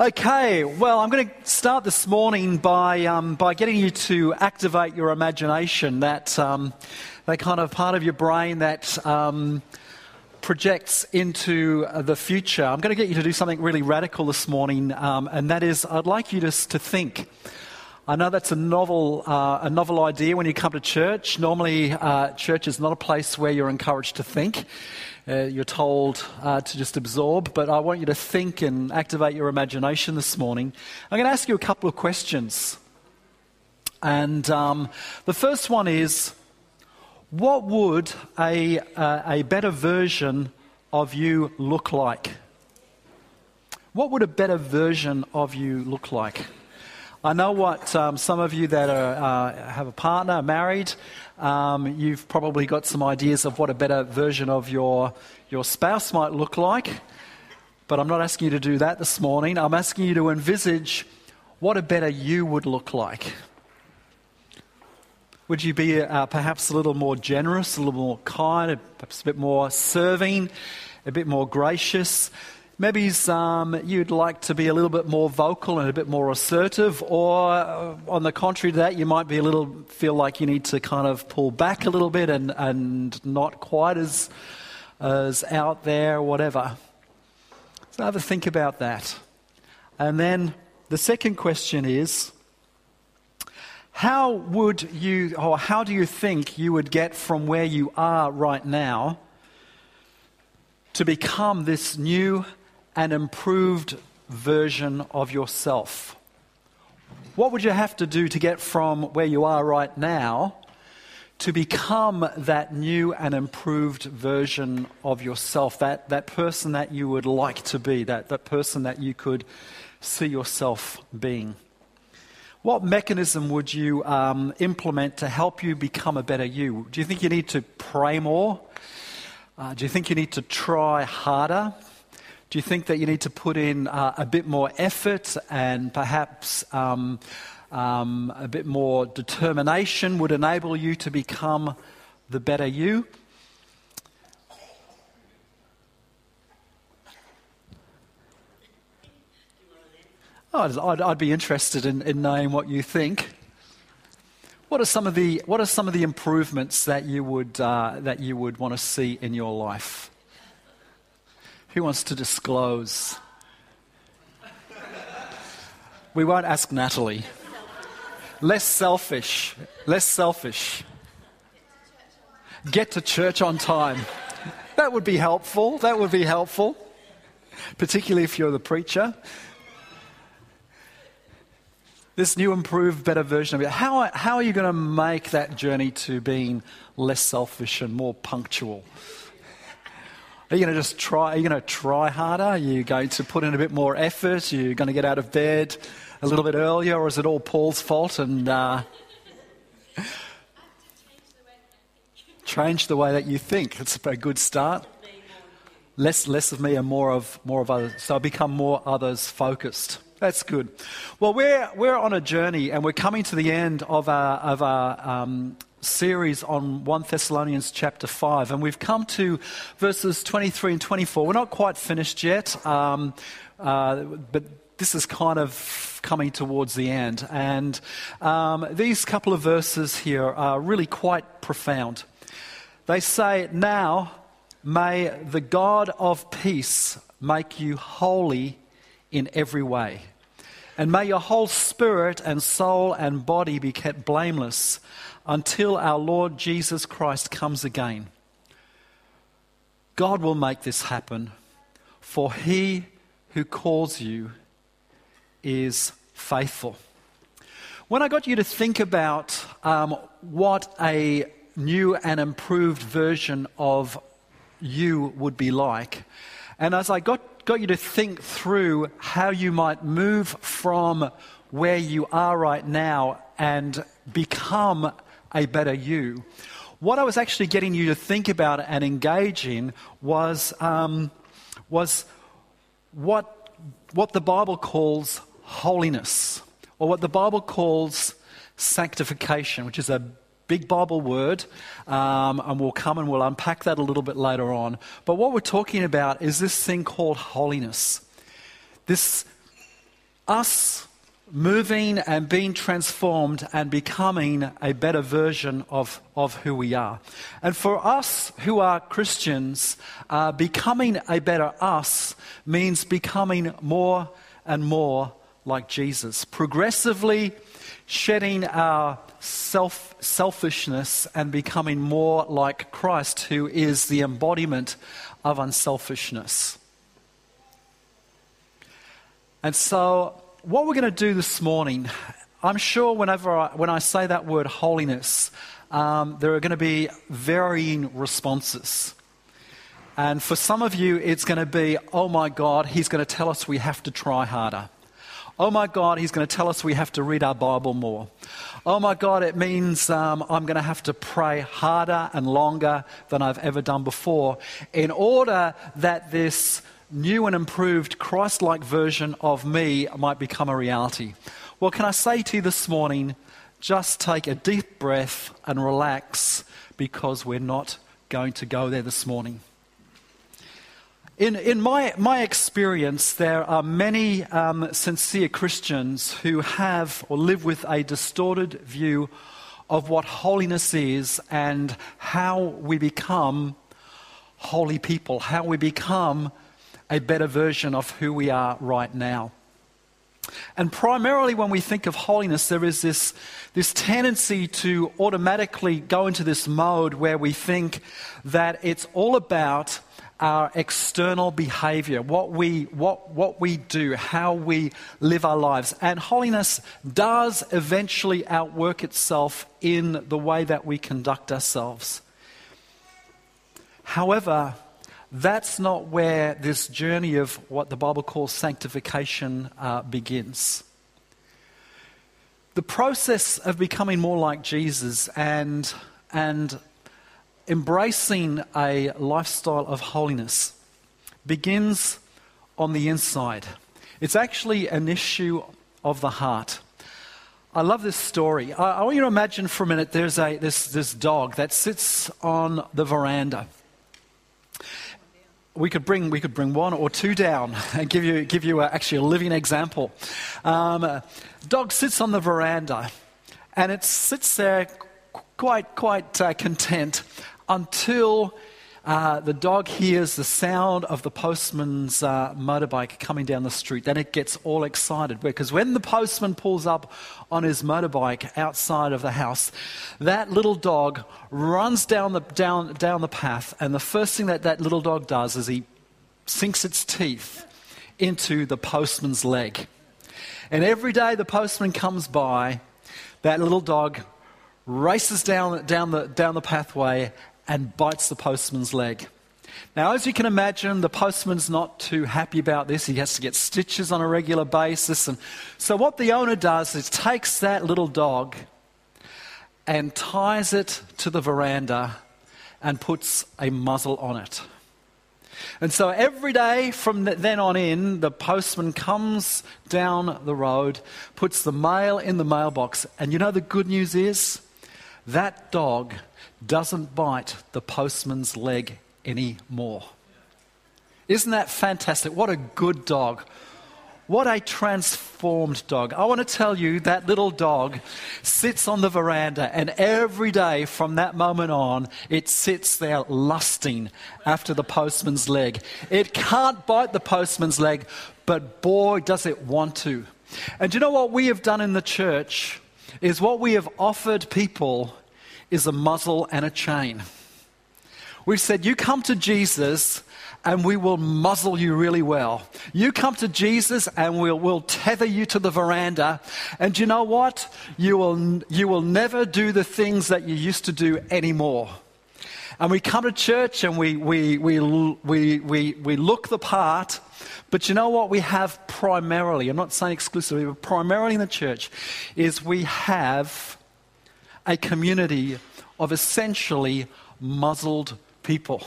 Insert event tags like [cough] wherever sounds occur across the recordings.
Okay, well, I'm going to start this morning by, um, by getting you to activate your imagination, that, um, that kind of part of your brain that um, projects into the future. I'm going to get you to do something really radical this morning, um, and that is I'd like you to, to think. I know that's a novel, uh, a novel idea when you come to church. Normally, uh, church is not a place where you're encouraged to think. Uh, you're told uh, to just absorb, but I want you to think and activate your imagination this morning. I'm going to ask you a couple of questions. And um, the first one is what would a, uh, a better version of you look like? What would a better version of you look like? I know what um, some of you that are, uh, have a partner, married, um, you've probably got some ideas of what a better version of your, your spouse might look like. But I'm not asking you to do that this morning. I'm asking you to envisage what a better you would look like. Would you be uh, perhaps a little more generous, a little more kind, perhaps a bit more serving, a bit more gracious? Maybe um, you'd like to be a little bit more vocal and a bit more assertive, or uh, on the contrary to that, you might be a little feel like you need to kind of pull back a little bit and, and not quite as, as out there, whatever. So have a think about that. And then the second question is how would you, or how do you think you would get from where you are right now to become this new an improved version of yourself. What would you have to do to get from where you are right now to become that new and improved version of yourself, that, that person that you would like to be, that, that person that you could see yourself being? What mechanism would you um, implement to help you become a better you? Do you think you need to pray more? Uh, do you think you need to try harder? Do you think that you need to put in uh, a bit more effort and perhaps um, um, a bit more determination would enable you to become the better you? I'd, I'd, I'd be interested in, in knowing what you think. What are some of the, what are some of the improvements that you would, uh, that you would want to see in your life? Who wants to disclose? We won't ask Natalie. Less selfish. Less selfish. Get to church on time. That would be helpful. That would be helpful. Particularly if you're the preacher. This new, improved, better version of it. How, how are you going to make that journey to being less selfish and more punctual? Are you going to just try? Are you going to try harder? Are you going to put in a bit more effort? Are you going to get out of bed a little bit earlier, or is it all Paul's fault? And uh, change the way that you think. It's a good start. Less, less of me and more of more of others. So I become more others focused. That's good. Well, we're, we're on a journey and we're coming to the end of our, of our um, series on 1 Thessalonians chapter 5, and we've come to verses 23 and 24. We're not quite finished yet, um, uh, but this is kind of coming towards the end. And um, these couple of verses here are really quite profound. They say, Now may the God of peace make you holy in every way. And may your whole spirit and soul and body be kept blameless until our Lord Jesus Christ comes again. God will make this happen, for he who calls you is faithful. When I got you to think about um, what a new and improved version of you would be like, and as I got, got you to think through how you might move from where you are right now and become a better you. What I was actually getting you to think about and engage in was, um, was what, what the Bible calls holiness, or what the Bible calls sanctification, which is a big Bible word, um, and we'll come and we'll unpack that a little bit later on. But what we're talking about is this thing called holiness. This us moving and being transformed and becoming a better version of, of who we are. And for us who are Christians, uh, becoming a better us means becoming more and more like Jesus, progressively shedding our self, selfishness and becoming more like Christ, who is the embodiment of unselfishness. And so what we're going to do this morning, I'm sure whenever I, when I say that word holiness, um, there are going to be varying responses. And for some of you, it's going to be, oh my God, he's going to tell us we have to try harder. Oh my God, he's going to tell us we have to read our Bible more. Oh my God, it means um, I'm going to have to pray harder and longer than I've ever done before in order that this new and improved Christ like version of me might become a reality. Well, can I say to you this morning, just take a deep breath and relax because we're not going to go there this morning. In, in my, my experience, there are many um, sincere Christians who have or live with a distorted view of what holiness is and how we become holy people, how we become a better version of who we are right now. And primarily, when we think of holiness, there is this, this tendency to automatically go into this mode where we think that it's all about our external behavior, what we, what, what we do, how we live our lives. And holiness does eventually outwork itself in the way that we conduct ourselves. However, that's not where this journey of what the Bible calls sanctification uh, begins. The process of becoming more like Jesus and, and embracing a lifestyle of holiness begins on the inside. It's actually an issue of the heart. I love this story. I, I want you to imagine for a minute there's a, this, this dog that sits on the veranda we could bring we could bring one or two down [laughs] and give you give you a, actually a living example. Um, dog sits on the veranda, and it sits there quite quite uh, content until uh, the dog hears the sound of the postman's uh, motorbike coming down the street. Then it gets all excited because when the postman pulls up on his motorbike outside of the house, that little dog runs down the, down, down the path, and the first thing that that little dog does is he sinks its teeth into the postman's leg. And every day the postman comes by, that little dog races down, down, the, down the pathway and bites the postman's leg. Now, as you can imagine, the postman's not too happy about this. He has to get stitches on a regular basis. And so, what the owner does is takes that little dog and ties it to the veranda and puts a muzzle on it. And so every day from then on in, the postman comes down the road, puts the mail in the mailbox, and you know the good news is that dog doesn't bite the postman's leg anymore. Isn't that fantastic? What a good dog. What a transformed dog. I want to tell you that little dog sits on the veranda, and every day from that moment on, it sits there lusting after the postman's leg. It can't bite the postman's leg, but boy, does it want to. And you know what we have done in the church? Is what we have offered people is a muzzle and a chain. We've said, You come to Jesus and we will muzzle you really well. You come to Jesus and we'll, we'll tether you to the veranda. And you know what? You will, you will never do the things that you used to do anymore. And we come to church and we, we, we, we, we, we look the part. But you know what we have primarily, I'm not saying exclusively, but primarily in the church, is we have a community of essentially muzzled people.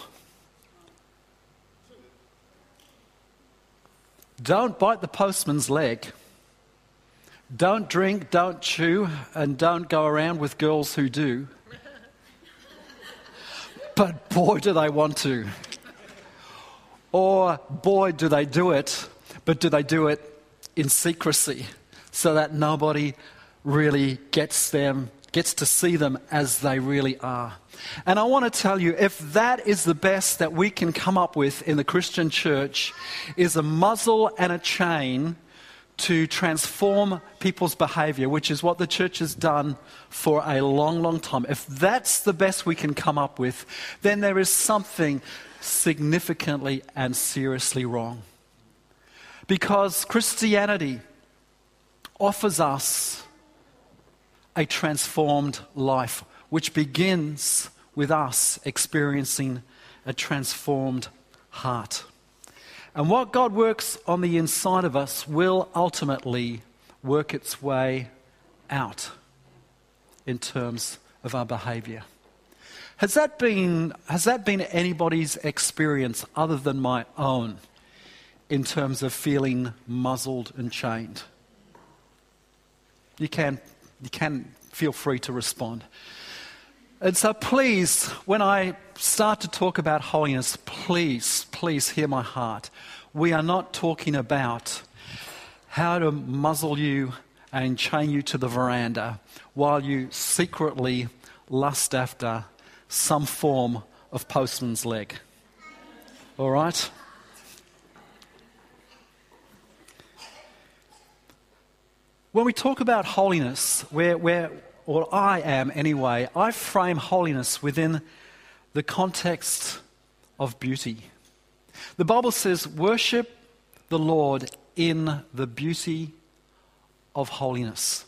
Don't bite the postman's leg. Don't drink, don't chew, and don't go around with girls who do. [laughs] But boy, do they want to. Or boy, do they do it, but do they do it in secrecy so that nobody really gets them gets to see them as they really are. And I want to tell you if that is the best that we can come up with in the Christian church is a muzzle and a chain to transform people's behavior, which is what the church has done for a long, long time. If that's the best we can come up with, then there is something significantly and seriously wrong. Because Christianity offers us a transformed life, which begins with us experiencing a transformed heart. And what God works on the inside of us will ultimately work its way out in terms of our behavior. Has that been, has that been anybody's experience other than my own in terms of feeling muzzled and chained? You can you can feel free to respond. And so, please, when I start to talk about holiness, please, please hear my heart. We are not talking about how to muzzle you and chain you to the veranda while you secretly lust after some form of postman's leg. All right? When we talk about holiness, where, where, or I am anyway, I frame holiness within the context of beauty. The Bible says, worship the Lord in the beauty of holiness.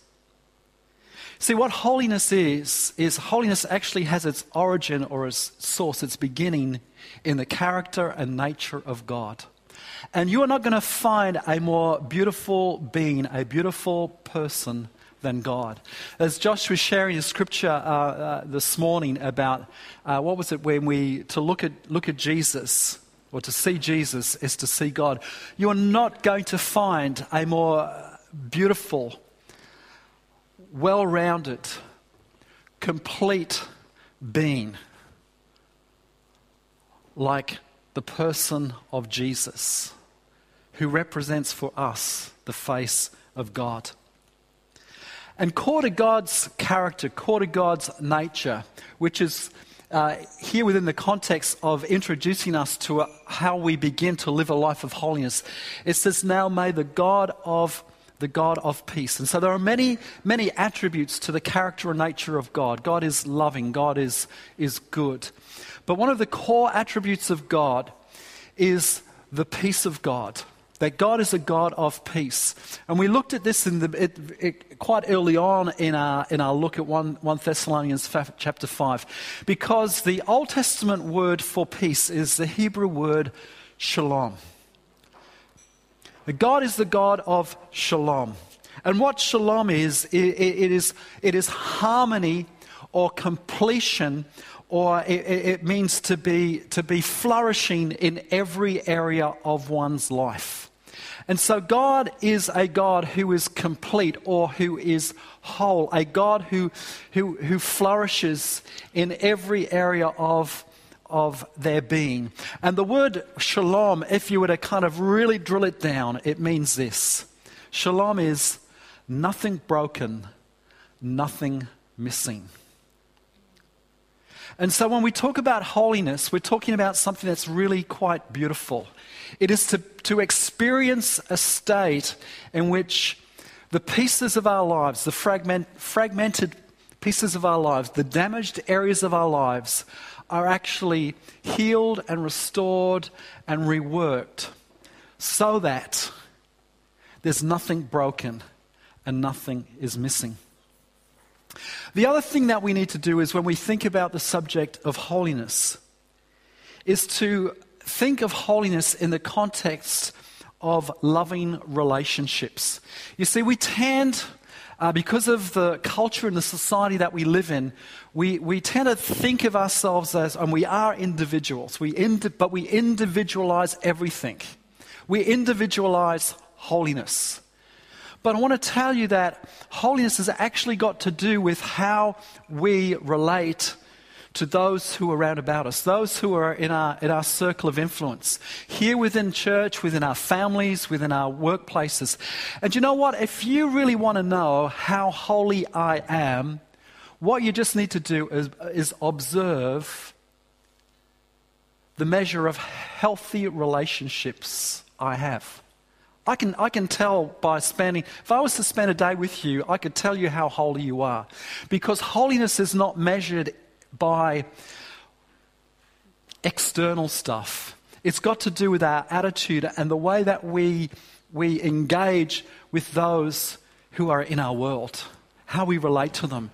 See, what holiness is, is holiness actually has its origin or its source, its beginning in the character and nature of God. And you are not going to find a more beautiful being, a beautiful person than God. As Josh was sharing a scripture uh, uh, this morning about uh, what was it when we to look at look at Jesus or to see Jesus is to see God. You are not going to find a more beautiful, well-rounded, complete being like the person of Jesus, who represents for us the face of God. And core to God's character, core to God's nature, which is uh, here within the context of introducing us to a, how we begin to live a life of holiness, it says, Now may the God of the God of peace. And so there are many, many attributes to the character and nature of God. God is loving, God is, is good. But one of the core attributes of God is the peace of God. That God is a God of peace. And we looked at this in the, it, it, quite early on in our, in our look at 1, 1 Thessalonians chapter 5. Because the Old Testament word for peace is the Hebrew word shalom. God is the God of shalom. And what shalom is, it, it, is, it is harmony or completion or it, it, means to be, to be flourishing in every area of one's life. And so God is a God who is complete or who is whole, a God who, who, who flourishes in every area of, of their being. And the word shalom, if you were to kind of really drill it down, it means this Shalom is nothing broken, nothing missing. And so when we talk about holiness, we're talking about something that's really quite beautiful. It is to, to experience a state in which the pieces of our lives, the fragment, fragmented pieces of our lives, the damaged areas of our lives, are actually healed and restored and reworked so that there's nothing broken and nothing is missing. The other thing that we need to do is when we think about the subject of holiness, is to think of holiness in the context of loving relationships. You see, we tend, uh, because of the culture and the society that we live in, we, we tend to think of ourselves as, and we are individuals, we but we individualize everything. We individualize holiness. But I want to tell you that holiness has actually got to do with how we relate to those who are around about us, those who are in our, in our circle of influence, here within church, within our families, within our workplaces. And you know what? If you really want to know how holy I am, what you just need to do is, is observe the measure of healthy relationships I have. I can, I can tell by spending, if I was to spend a day with you, I could tell you how holy you are. Because holiness is not measured by external stuff, it's got to do with our attitude and the way that we, we engage with those who are in our world, how we relate to them.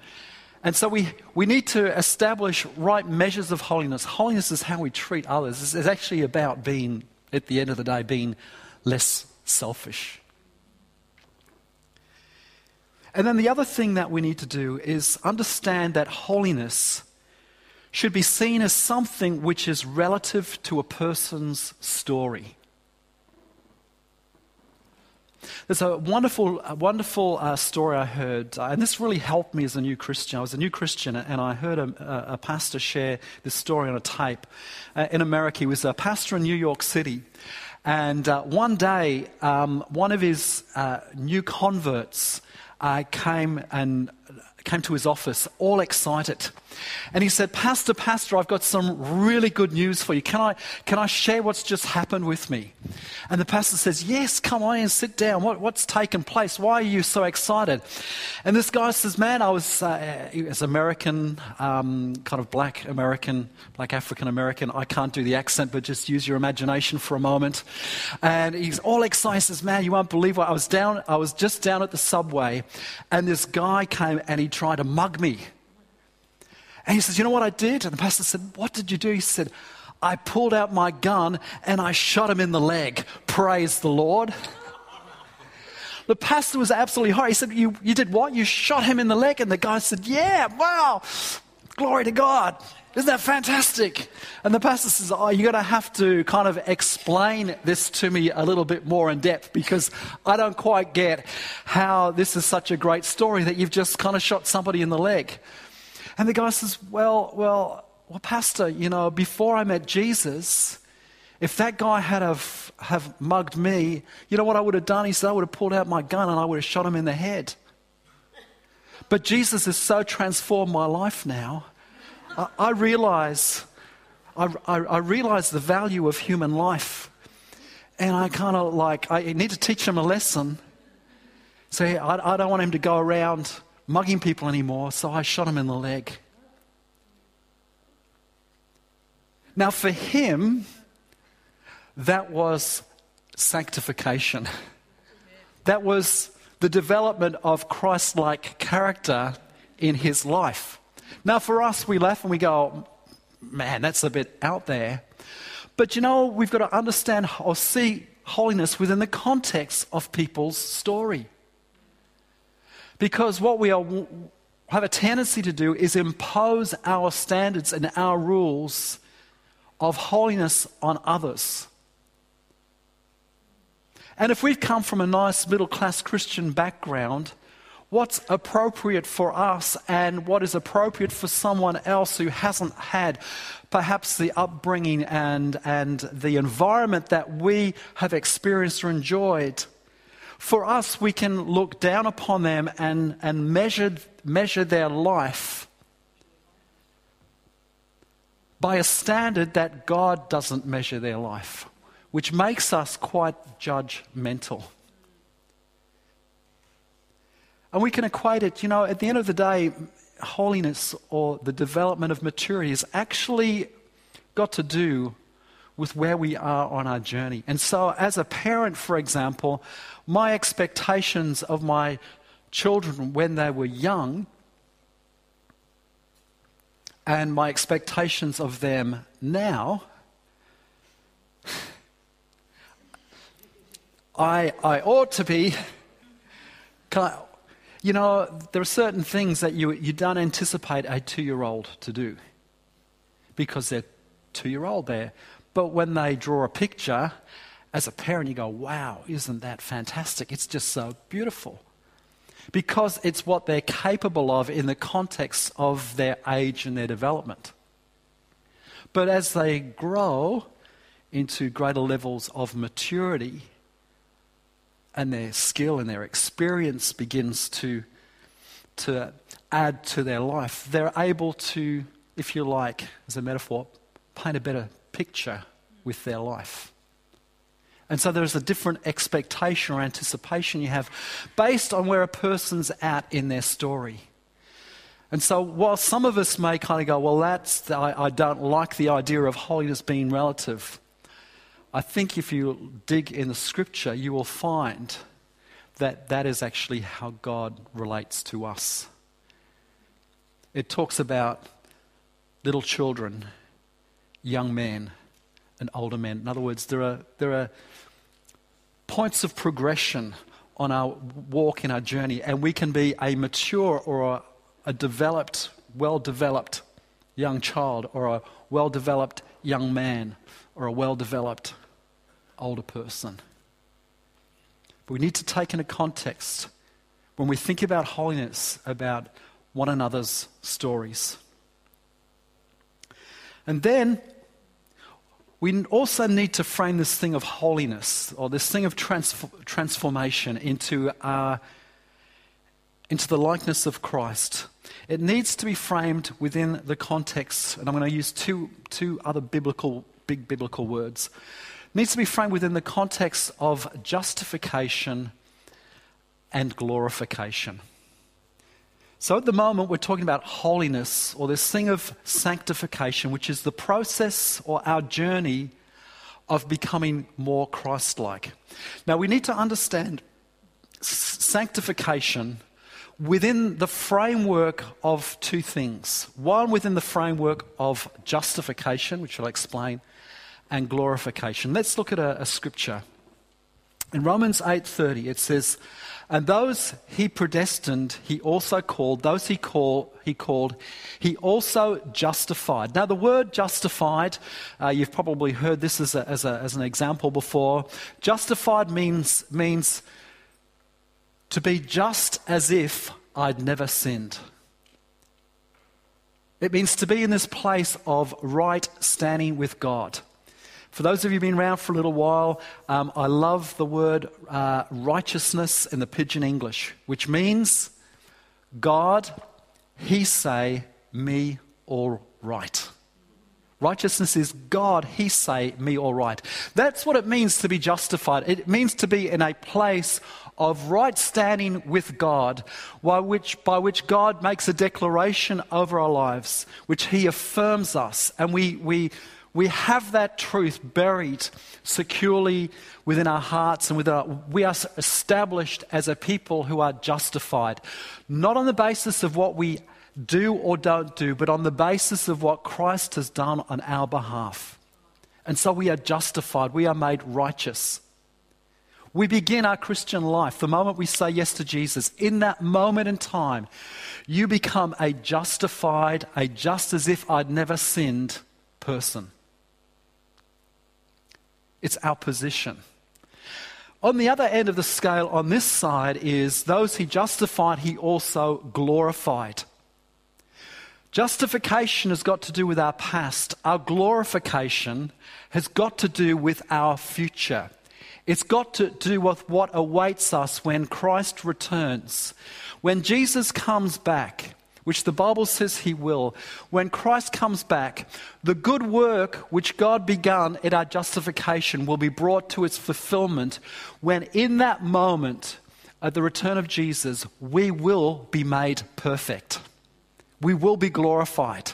And so we, we need to establish right measures of holiness. Holiness is how we treat others. It's actually about being, at the end of the day, being less selfish. And then the other thing that we need to do is understand that holiness should be seen as something which is relative to a person's story. There's a wonderful, a wonderful uh, story I heard, uh, and this really helped me as a new Christian. I was a new Christian, and I heard a, a pastor share this story on a tape. Uh, in America, he was a pastor in New York City. And uh, one day, um, one of his uh, new converts uh, came and came to his office all excited. And he said, Pastor, Pastor, I've got some really good news for you. Can I, can I share what's just happened with me? And the pastor says, Yes, come on and sit down. What, what's taken place? Why are you so excited? And this guy says, Man, I was uh, as American, um, kind of black American, black African American. I can't do the accent, but just use your imagination for a moment. And he's all excited. He says, Man, you won't believe what I was down. I was just down at the subway, and this guy came and he tried to mug me. And he says, You know what I did? And the pastor said, What did you do? He said, I pulled out my gun and I shot him in the leg. Praise the Lord. The pastor was absolutely horrified. He said, you, you did what? You shot him in the leg? And the guy said, Yeah, wow, glory to God. Isn't that fantastic? And the pastor says, Oh, you're going to have to kind of explain this to me a little bit more in depth because I don't quite get how this is such a great story that you've just kind of shot somebody in the leg. And the guy says, Well, well, well, Pastor, you know, before I met Jesus, if that guy had have, have mugged me, you know what I would have done? He said, I would have pulled out my gun and I would have shot him in the head. But Jesus has so transformed my life now I, I realize, I, I, I realize the value of human life. And I kind of like, I need to teach him a lesson. So I, I don't want him to go around mugging people anymore, so I shot him in the leg. Now, for him, that was sanctification. That was the development of Christ like character in his life. Now, for us, we laugh and we go, man, that's a bit out there. But you know, we've got to understand or see holiness within the context of people's story. Because what we are, have a tendency to do is impose our standards and our rules of holiness on others. And if we've come from a nice middle class Christian background, what's appropriate for us and what is appropriate for someone else who hasn't had perhaps the upbringing and, and the environment that we have experienced or enjoyed. For us, we can look down upon them and, and measure, measure their life by a standard that God doesn't measure their life, which makes us quite judgmental. And we can equate it, you know, at the end of the day, holiness or the development of maturity has actually got to do with where we are on our journey. And so, as a parent, for example, my expectations of my children when they were young and my expectations of them now, I, I ought to be. You know, there are certain things that you, you don't anticipate a two year old to do because they're two year old there. But when they draw a picture, as a parent, you go, wow, isn't that fantastic? It's just so beautiful. Because it's what they're capable of in the context of their age and their development. But as they grow into greater levels of maturity, and their skill and their experience begins to, to add to their life, they're able to, if you like, as a metaphor, paint a better picture with their life. And so there's a different expectation or anticipation you have based on where a person's at in their story. And so, while some of us may kind of go, well, that's, I, I don't like the idea of holiness being relative, I think if you dig in the scripture, you will find that that is actually how God relates to us. It talks about little children, young men, and older men. In other words, there are, there are points of progression on our walk in our journey, and we can be a mature or a, a developed, well developed young child, or a well developed young man, or a well developed older person. But we need to take into context when we think about holiness, about one another's stories. And then we also need to frame this thing of holiness or this thing of transformation into, our, into the likeness of Christ. It needs to be framed within the context, and I'm going to use two, two other biblical, big biblical words. Needs to be framed within the context of justification and glorification. So at the moment, we're talking about holiness or this thing of sanctification, which is the process or our journey of becoming more Christ like. Now, we need to understand sanctification within the framework of two things. One, within the framework of justification, which I'll explain, and glorification. Let's look at a, a scripture. In Romans 8:30 it says, "And those he predestined, he also called; those he call, he called, he also justified." Now the word justified, uh, you've probably heard this as, a, as, a, as an example before. Justified means means to be just as if I'd never sinned. It means to be in this place of right standing with God. For those of you who've been around for a little while, um, I love the word uh, righteousness in the pidgin English, which means God, He say, me all right. Righteousness is God, He say, me all right. That's what it means to be justified. It means to be in a place of right standing with God, by which, by which God makes a declaration over our lives, which He affirms us, and we, we we have that truth buried securely within our hearts and within our, we are established as a people who are justified, not on the basis of what we do or don't do, but on the basis of what Christ has done on our behalf. And so we are justified, we are made righteous. We begin our Christian life the moment we say yes to Jesus. In that moment in time, you become a justified, a just as if I'd never sinned person. It's our position. On the other end of the scale, on this side, is those he justified, he also glorified. Justification has got to do with our past. Our glorification has got to do with our future. It's got to do with what awaits us when Christ returns. When Jesus comes back, which the Bible says he will, when Christ comes back, the good work which God began at our justification will be brought to its fulfillment when, in that moment, at the return of Jesus, we will be made perfect. We will be glorified.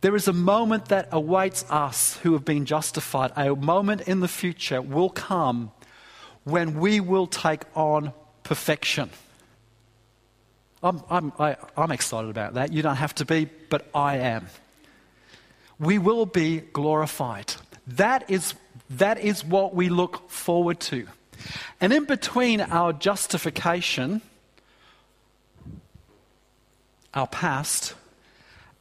There is a moment that awaits us who have been justified. A moment in the future will come when we will take on perfection. I'm, I'm, I, i am excited about that. You don't have to be, but I am. We will be glorified. That is, that is what we look forward to. And in between our justification, our past,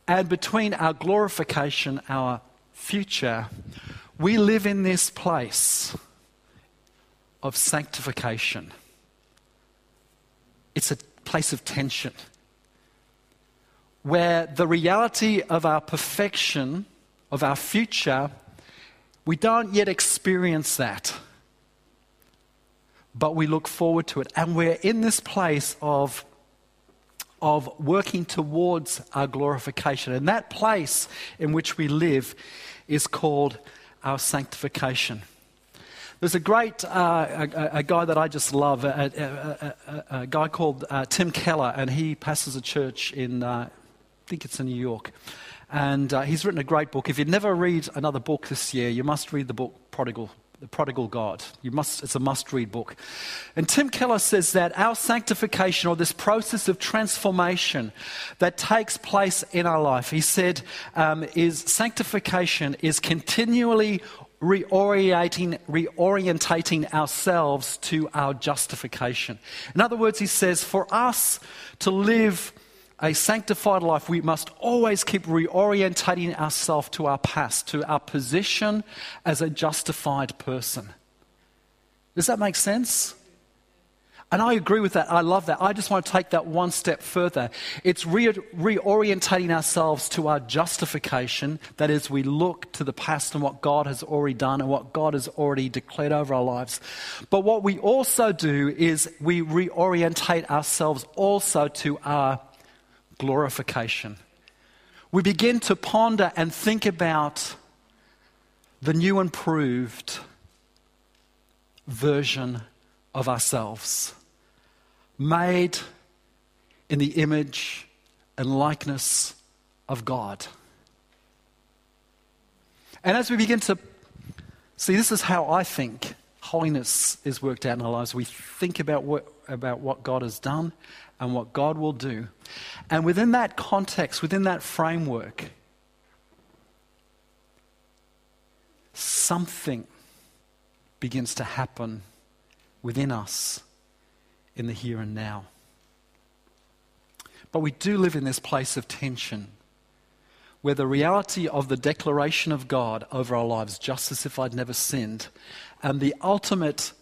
and between our glorification, our future, we live in this place of sanctification. It's a place of tension. where the reality of our perfection, of our future, we don't yet experience that. But we look forward to it. And we're in this place of, of working towards our glorification. And that place in which we live is called our sanctification. There's a great uh, a, a, guy that I just love, a, a, a guy called uh, Tim Keller, and he pastors a church in, uh, I think it's in New York. And uh, he's written a great book. If you never read another book this year, you must read the book Prodigal, The Prodigal God. You must, it's a must read book. And Tim Keller says that our sanctification, or this process of transformation that takes place in our life, he said, um, is sanctification is continually reorientating, reorientating ourselves to our justification. In other words, he says, for us to live a sanctified life, we must always keep reorientating ourselves to our past, to our position as a justified person. Does that make sense? And I agree with that. I love that. I just want to take that one step further. It's re- reorientating ourselves to our justification. That is, we look to the past and what God has already done and what God has already declared over our lives. But what we also do is we reorientate ourselves also to our glorification. We begin to ponder and think about the new and proved version of ourselves, made in the image and likeness of God. And as we begin to see, this is how I think holiness is worked out in our lives. We think about what, about what God has done and what God will do. And within that context, within that framework, something begins to happen within us in the here and now. But we do live in this place of tension where the reality of the declaration of God over our lives, just as if I'd never sinned, and the ultimate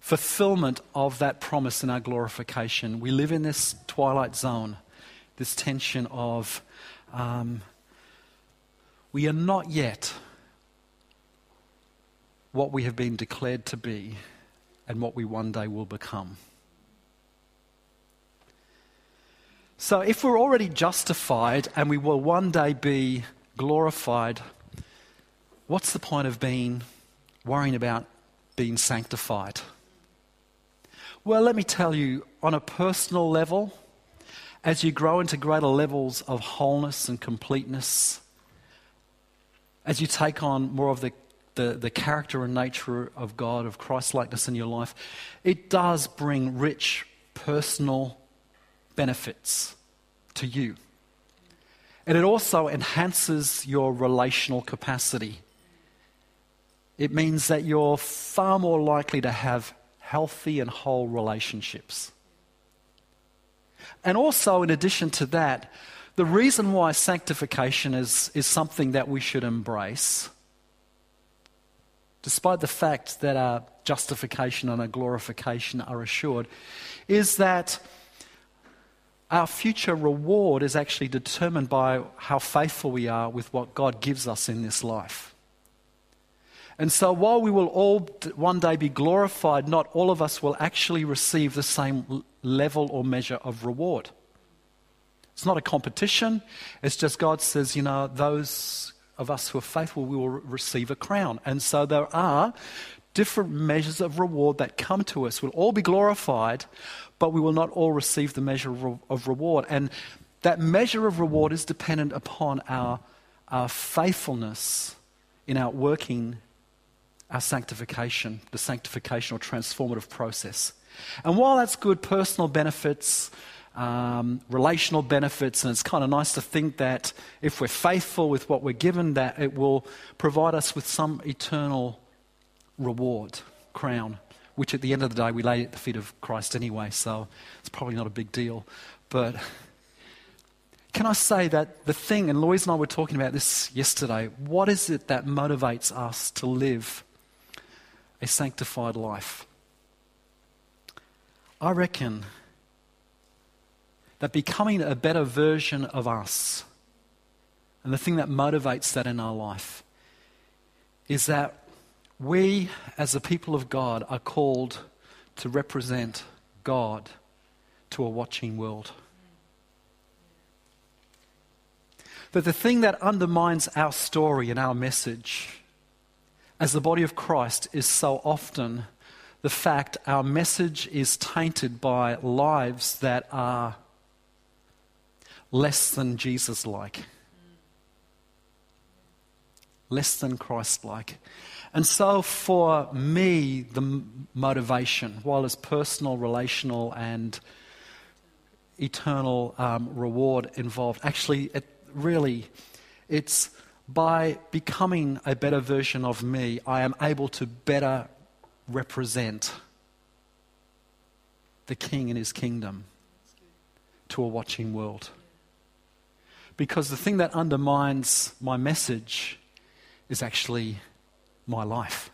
fulfillment of that promise in our glorification. We live in this twilight zone, this tension of um, we are not yet what we have been declared to be and what we one day will become. So, if we're already justified and we will one day be glorified, what's the point of being worrying about being sanctified? Well, let me tell you, on a personal level, as you grow into greater levels of wholeness and completeness, as you take on more of the, the, the character and nature of God, of Christ likeness in your life, it does bring rich personal benefits to you. And it also enhances your relational capacity. It means that you're far more likely to have healthy and whole relationships. And also, in addition to that, the reason why sanctification is, is something that we should embrace, despite the fact that our justification and our glorification are assured, is that our future reward is actually determined by how faithful we are with what God gives us in this life. And so, while we will all one day be glorified, not all of us will actually receive the same level or measure of reward. It's not a competition. It's just God says, you know, those of us who are faithful, we will receive a crown. And so, there are different measures of reward that come to us. We'll all be glorified, but we will not all receive the measure of reward. And that measure of reward is dependent upon our, our faithfulness in our working our sanctification, the sanctification or transformative process. And while that's good personal benefits, um, relational benefits, and it's kind of nice to think that if we're faithful with what we're given, that it will provide us with some eternal reward, crown, which at the end of the day we lay at the feet of Christ anyway, so it's probably not a big deal. But can I say that the thing, and Louise and I were talking about this yesterday, what is it that motivates us to live a sanctified life. I reckon that becoming a better version of us, and the thing that motivates that in our life, is that we, as the people of God, are called to represent God to a watching world. But the thing that undermines our story and our message as the body of Christ is so often the fact our message is tainted by lives that are less than Jesus like, less than Christ like. And so, for me, the motivation, while it's personal, relational, and eternal um, reward involved, actually, it really, it's by becoming a better version of me, I am able to better represent the King and his kingdom to a watching world. Because the thing that undermines my message is actually my life.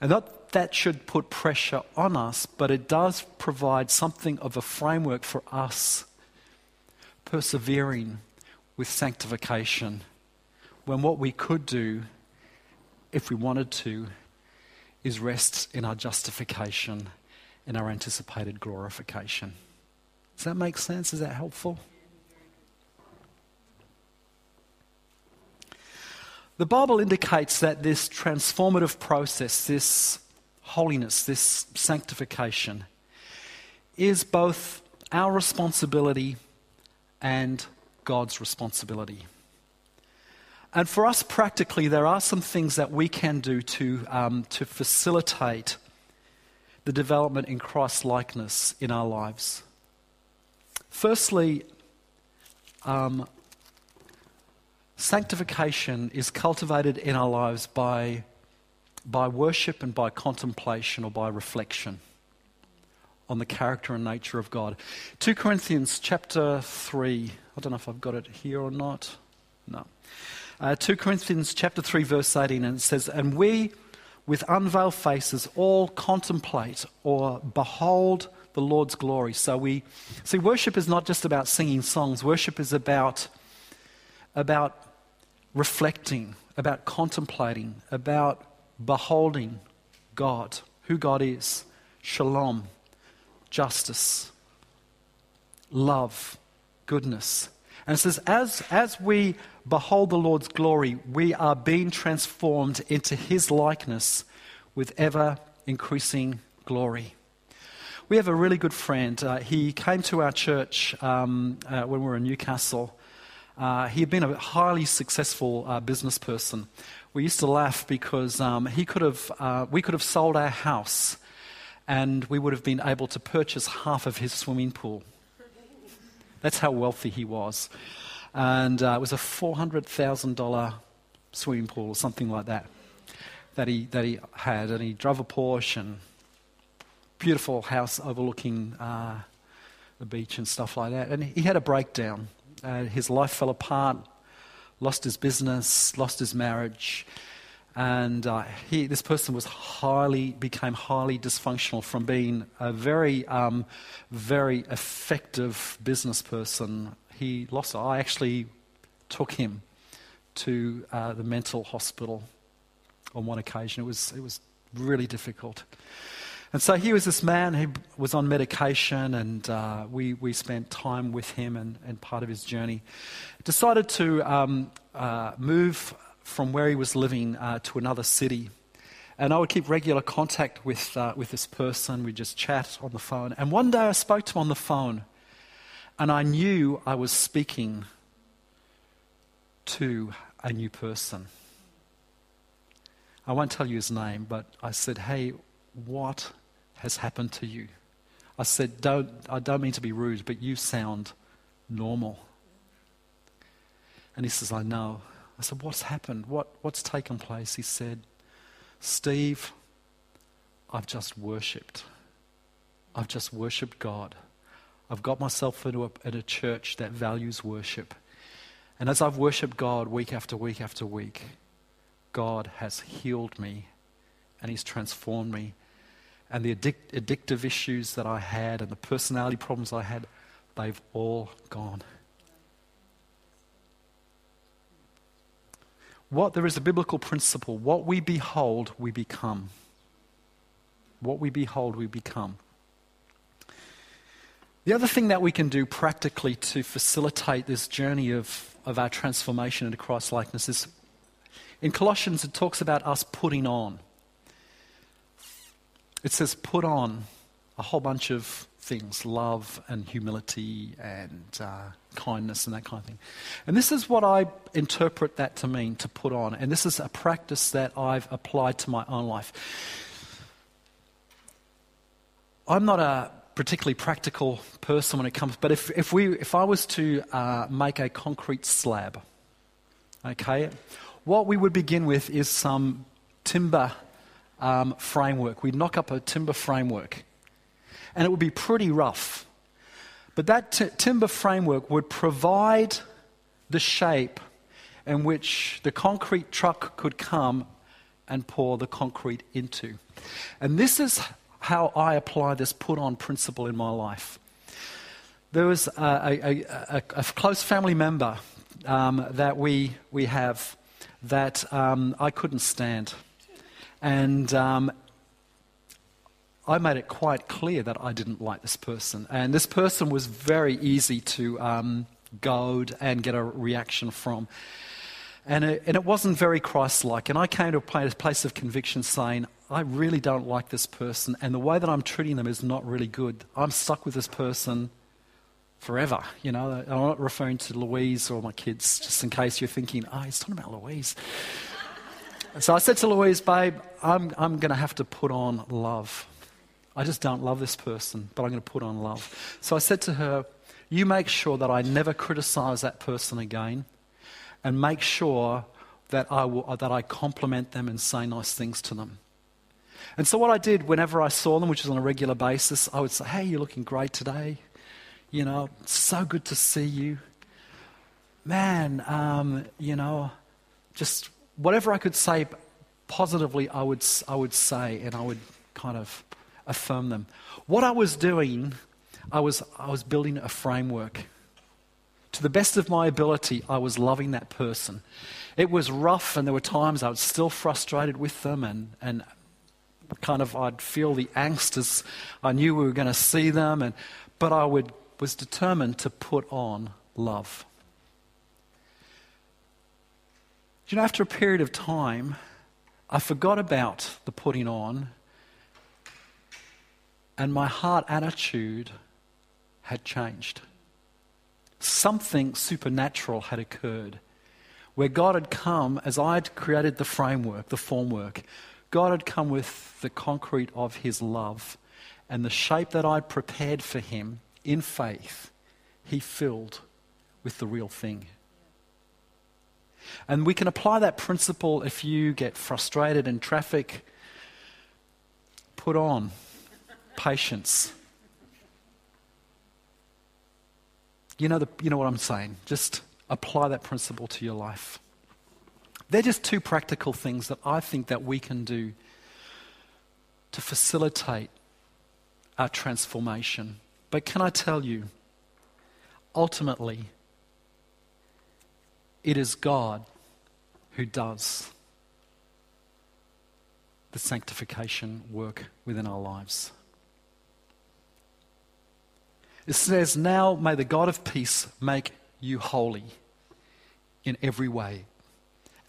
And that, that should put pressure on us, but it does provide something of a framework for us persevering with sanctification when what we could do, if we wanted to, is rest in our justification and our anticipated glorification. Does that make sense? Is that helpful? The Bible indicates that this transformative process, this holiness, this sanctification, is both our responsibility and God's responsibility. And for us practically, there are some things that we can do to, um, to facilitate the development in Christ likeness in our lives. Firstly, um, sanctification is cultivated in our lives by, by worship and by contemplation or by reflection on the character and nature of God. 2 Corinthians chapter 3. I don't know if I've got it here or not. No. Uh, 2 Corinthians chapter 3 verse 18 and it says, "And we with unveiled faces all contemplate or behold the Lord's glory." So we see worship is not just about singing songs. Worship is about about reflecting, about contemplating, about beholding God, who God is. Shalom, justice, love, goodness. And it says, as, as we behold the Lord's glory, we are being transformed into his likeness with ever increasing glory. We have a really good friend. Uh, he came to our church um, uh, when we were in Newcastle. Uh, he had been a highly successful uh, business person. We used to laugh because um, he could have, uh, we could have sold our house and we would have been able to purchase half of his swimming pool. That's how wealthy he was. And uh, it was a $400,000 swimming pool or something like that that he, that he had. And he drove a Porsche and beautiful house overlooking uh, the beach and stuff like that. And he had a breakdown. Uh, his life fell apart, lost his business, lost his marriage. And uh, he, this person was highly, became highly dysfunctional from being a very, um, very effective business person. He lost. I actually took him to uh, the mental hospital on one occasion. It was, it was really difficult. And so he was this man who was on medication, and uh, we, we spent time with him and, and part of his journey. Decided to um, uh, move from where he was living uh, to another city. And I would keep regular contact with, uh, with this person. We'd just chat on the phone. And one day I spoke to him on the phone, and I knew I was speaking to a new person. I won't tell you his name, but I said, Hey, what has happened to you? I said, don't, I don't mean to be rude, but you sound normal. And he says, I know. I said, What's happened? What, what's taken place? He said, Steve, I've just worshipped. I've just worshipped God. I've got myself into a, in a church that values worship. And as I've worshipped God week after week after week, God has healed me and He's transformed me. And the addic- addictive issues that I had and the personality problems I had, they've all gone. What there is a biblical principle what we behold, we become. What we behold, we become. The other thing that we can do practically to facilitate this journey of, of our transformation into Christ likeness is in Colossians, it talks about us putting on. It says, put on a whole bunch of things love and humility and uh, kindness and that kind of thing. And this is what I interpret that to mean to put on. And this is a practice that I've applied to my own life. I'm not a particularly practical person when it comes, but if, if, we, if I was to uh, make a concrete slab, okay, what we would begin with is some timber um, framework. We'd knock up a timber framework, and it would be pretty rough. But that t- timber framework would provide the shape in which the concrete truck could come and pour the concrete into. And this is how I apply this put on principle in my life. There was a, a, a, a close family member um, that we, we have that um, I couldn't stand. And um, I made it quite clear that I didn't like this person. And this person was very easy to um, goad and get a reaction from. And it, and it wasn't very Christ like. And I came to a place of conviction saying, I really don't like this person, and the way that I'm treating them is not really good. I'm stuck with this person forever. You know, I'm not referring to Louise or my kids, just in case you're thinking, oh, he's talking about Louise. So I said to Louise, babe, I'm, I'm going to have to put on love. I just don't love this person, but I'm going to put on love. So I said to her, You make sure that I never criticize that person again, and make sure that I, will, that I compliment them and say nice things to them. And so, what I did whenever I saw them, which was on a regular basis, I would say, Hey, you're looking great today. You know, so good to see you. Man, um, you know, just whatever I could say positively, I would, I would say, and I would kind of affirm them. What I was doing, I was, I was building a framework. To the best of my ability, I was loving that person. It was rough, and there were times I was still frustrated with them and, and kind of I'd feel the angst as I knew we were going to see them, and, but I would, was determined to put on love. You know, after a period of time, I forgot about the putting on, and my heart attitude had changed. Something supernatural had occurred where God had come as I had created the framework, the formwork, God had come with the concrete of his love and the shape that I'd prepared for him in faith, he filled with the real thing. And we can apply that principle if you get frustrated in traffic. Put on patience. You know, the, you know what I'm saying? Just apply that principle to your life. They're just two practical things that I think that we can do to facilitate our transformation. But can I tell you, ultimately, it is God who does the sanctification work within our lives. It says, Now may the God of peace make you holy in every way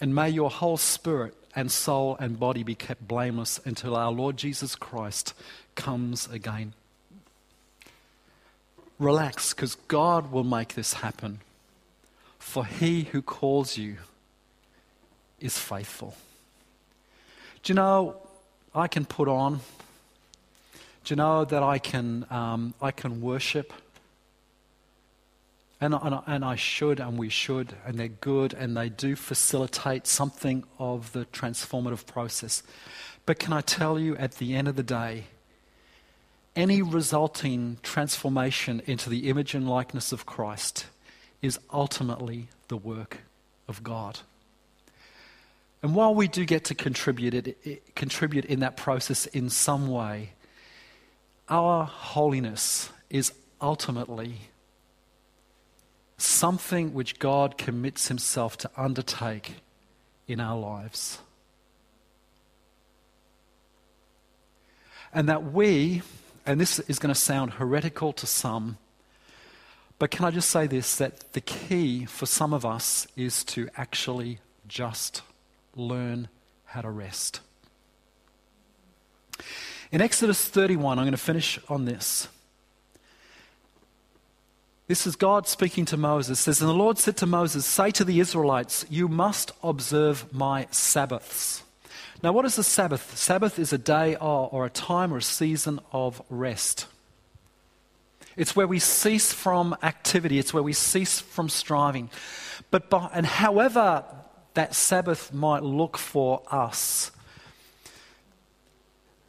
and may your whole spirit and soul and body be kept blameless until our Lord Jesus Christ comes again. Relax, because God will make this happen. For he who calls you is faithful. Do you know, I can put on. Do you know that I can, um, I can worship? And, and, and I should, and we should, and they're good, and they do facilitate something of the transformative process. But can I tell you, at the end of the day, any resulting transformation into the image and likeness of Christ is ultimately the work of God. And while we do get to contribute, it, it, contribute in that process in some way, our holiness is ultimately something which God commits Himself to undertake in our lives. And that we, and this is going to sound heretical to some, but can I just say this that the key for some of us is to actually just learn how to rest. In Exodus 31, I'm going to finish on this. This is God speaking to Moses. It says, And the Lord said to Moses, Say to the Israelites, You must observe my Sabbaths. Now, what is a Sabbath? Sabbath is a day or a time or a season of rest. It's where we cease from activity, it's where we cease from striving. But by, and however that Sabbath might look for us,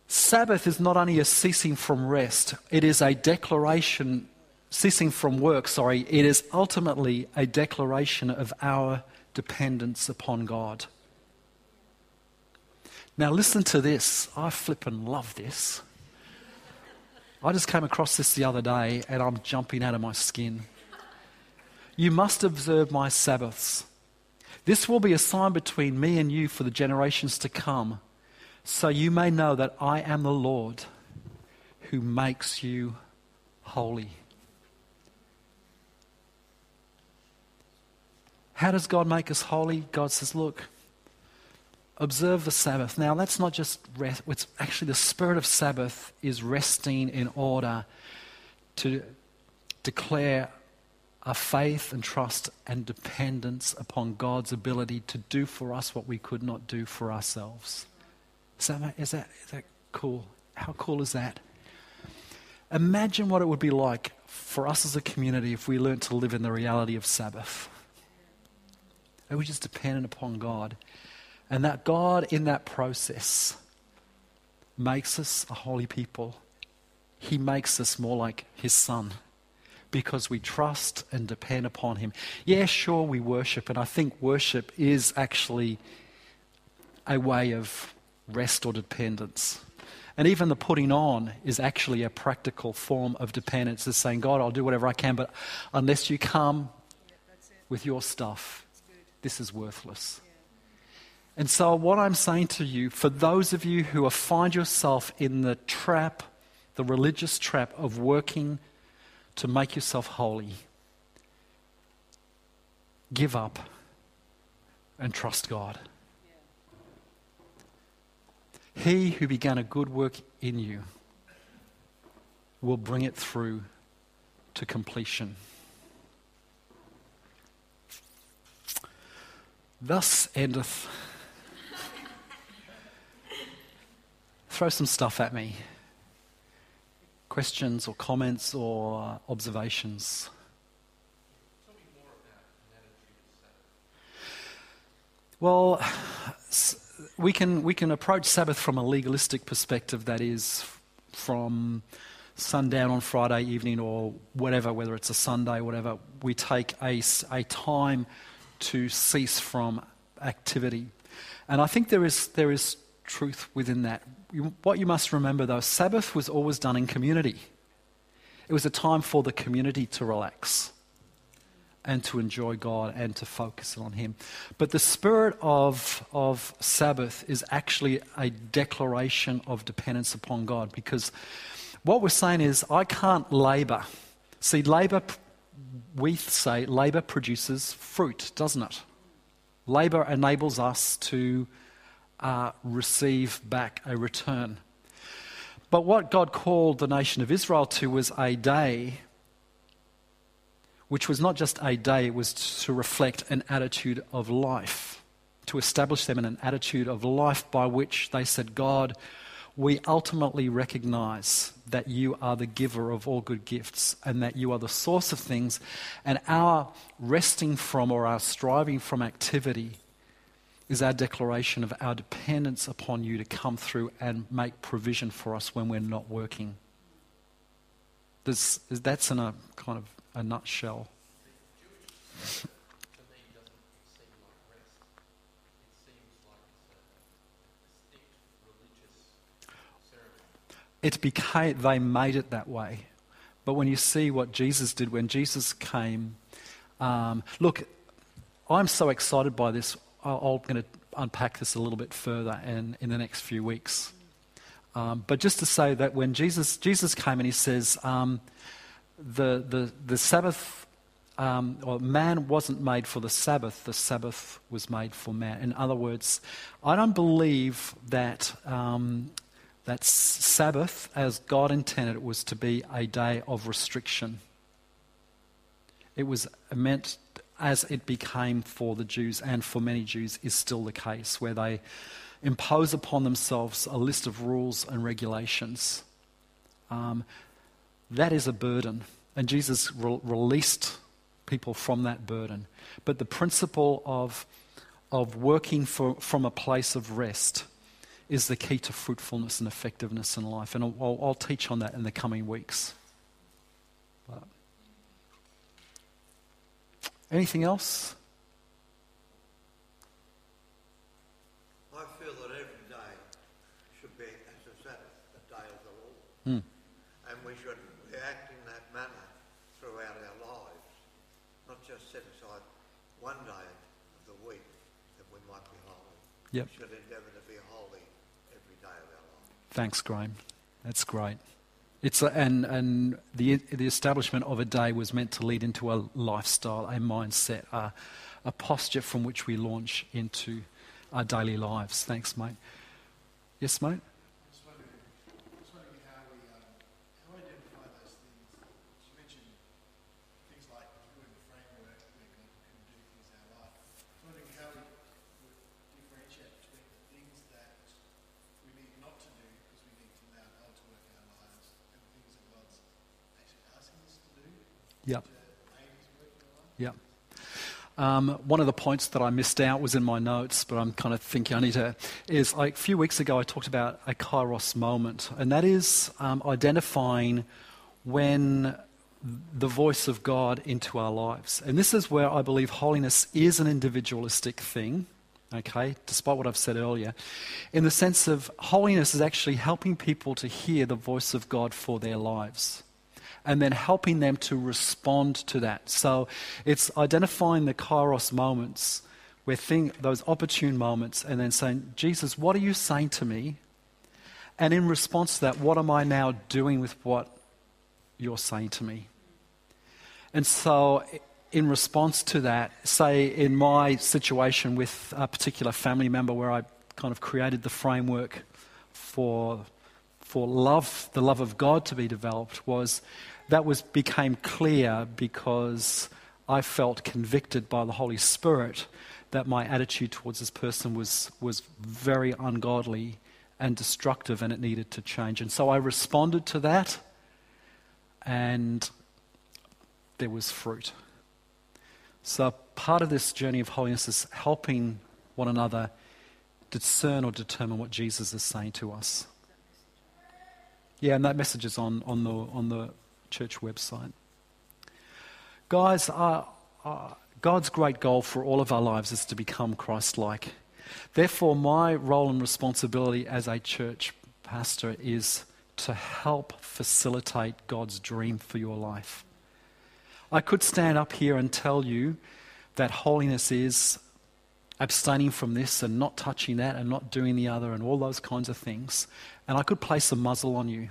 Sabbath is not only a ceasing from rest, it is a declaration, ceasing from work, sorry, it is ultimately a declaration of our dependence upon God. Now, listen to this. I flip and love this. I just came across this the other day and I'm jumping out of my skin. You must observe my Sabbaths. This will be a sign between me and you for the generations to come so you may know that I am the Lord who makes you holy. How does God make us holy? God says, Look, observe the Sabbath. Now, that's not just rest, it's actually the spirit of Sabbath is resting in order to declare a faith and trust and dependence upon God's ability to do for us what we could not do for ourselves. Is that, is that, is that cool? How cool is that? Imagine what it would be like for us as a community if we learned to live in the reality of Sabbath. And we just dependent upon God. And that God, in that process, makes us a holy people. He makes us more like His Son because we trust and depend upon Him. Yeah, sure, we worship, and I think worship is actually a way of rest or dependence. And even the putting on is actually a practical form of dependence. It's saying, God, I'll do whatever I can, but unless you come with your stuff, this is worthless. And so, what I'm saying to you, for those of you who find yourself in the trap, the religious trap of working to make yourself holy, give up and trust God. He who began a good work in you will bring it through to completion. Thus endeth. Throw some stuff at me. Questions or comments or observations. Well, we can, we can approach Sabbath from a legalistic perspective, that is, from sundown on Friday evening or whatever, whether it's a Sunday, whatever, we take a, a time to cease from activity. And I think there is, there is truth within that. what you must remember though, Sabbath was always done in community. It was a time for the community to relax and to enjoy God and to focus on Him. But the spirit of, of Sabbath is actually a declaration of dependence upon God because what we're saying is, I can't labor. See, labor, we say, labor produces fruit, doesn't it? Labor enables us to uh, receive back a return. But what God called the nation of Israel to was a day which was not just a day, it was to reflect an attitude of life, to establish them in an attitude of life by which they said, God, we ultimately recognize that you are the giver of all good gifts and that you are the source of things, and our resting from or our striving from activity is our declaration of our dependence upon you to come through and make provision for us when we're not working. There's, that's in a kind of a nutshell. it became, they made it that way. But when you see what Jesus did when Jesus came, um, look, I'm so excited by this. I'm going to unpack this a little bit further in, in the next few weeks. Um, but just to say that when Jesus, Jesus came and he says, um, the, the, the Sabbath, um, or man wasn't made for the Sabbath, the Sabbath was made for man. In other words, I don't believe that, um, that Sabbath, as God intended it, was to be a day of restriction. It was meant as it became for the Jews and for many Jews is still the case, where they impose upon themselves a list of rules and regulations. Um, that is a burden. And Jesus re- released people from that burden. But the principle of, of working for, from a place of rest is the key to fruitfulness and effectiveness in life. And I'll, I'll teach on that in the coming weeks. Anything else? Mm. And we should react in that manner throughout our lives, not just set aside one day of the week that we might be holy. Yep. We should endeavour to be holy every day of our life. Thanks, Graham. That's great. It's a, and and the the establishment of a day was meant to lead into a lifestyle, a mindset, a, a posture from which we launch into our daily lives. Thanks, mate. Yes, mate. Yep. Yep. Um, one of the points that I missed out was in my notes, but I'm kind of thinking I need to. Is like a few weeks ago, I talked about a kairos moment, and that is um, identifying when the voice of God into our lives. And this is where I believe holiness is an individualistic thing, okay, despite what I've said earlier, in the sense of holiness is actually helping people to hear the voice of God for their lives and then helping them to respond to that. So it's identifying the kairos moments where thing, those opportune moments and then saying, Jesus, what are you saying to me? And in response to that, what am I now doing with what you're saying to me? And so, in response to that, say in my situation with a particular family member where I kind of created the framework for, for love, the love of God to be developed, was that was, became clear because I felt convicted by the Holy Spirit that my attitude towards this person was, was very ungodly and destructive and it needed to change. And so I responded to that and there was fruit. So part of this journey of holiness is helping one another discern or determine what Jesus is saying to us. Yeah, and that message is on, on, the, on the church website. Guys, uh, uh, God's great goal for all of our lives is to become Christ like. Therefore, my role and responsibility as a church pastor is to help facilitate God's dream for your life. I could stand up here and tell you that holiness is abstaining from this and not touching that and not doing the other and all those kinds of things. And I could place a muzzle on you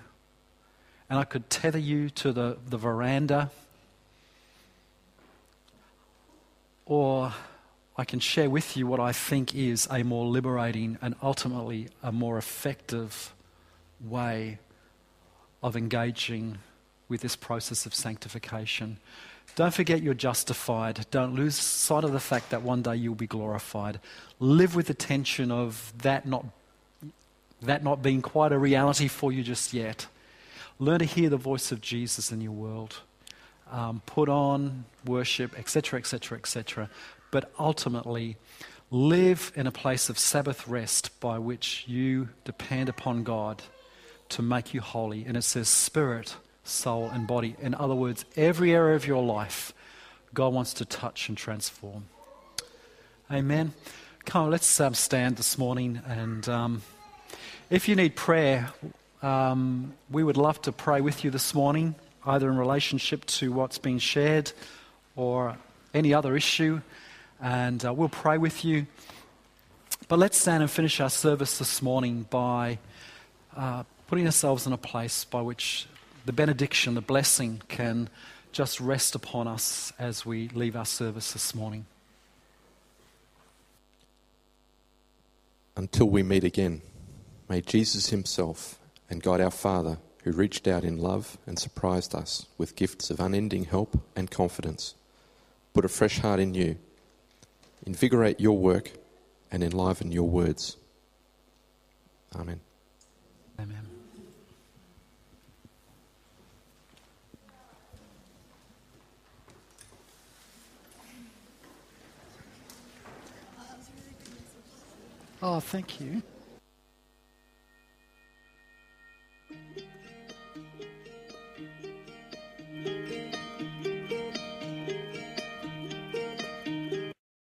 and I could tether you to the, the veranda, or I can share with you what I think is a more liberating and ultimately a more effective way of engaging with this process of sanctification. Don't forget you're justified. Don't lose sight of the fact that one day you'll be glorified. Live with the tension of that not, that not being quite a reality for you just yet. Learn to hear the voice of Jesus in your world. Um, put on worship, etc., etc., etc. But ultimately, live in a place of Sabbath rest by which you depend upon God to make you holy. And it says spirit, soul, and body. In other words, every area of your life, God wants to touch and transform. Amen. Come on, let's um, stand this morning. And um, if you need prayer, um, we would love to pray with you this morning, either in relationship to what's been shared or any other issue. And uh, we'll pray with you. But let's stand and finish our service this morning by uh, putting ourselves in a place by which the benediction, the blessing can just rest upon us as we leave our service this morning. Until we meet again, may Jesus Himself and God our Father, who reached out in love and surprised us with gifts of unending help and confidence, put a fresh heart in you, invigorate your work, and enliven your words. Amen. Amen. Oh, thank you.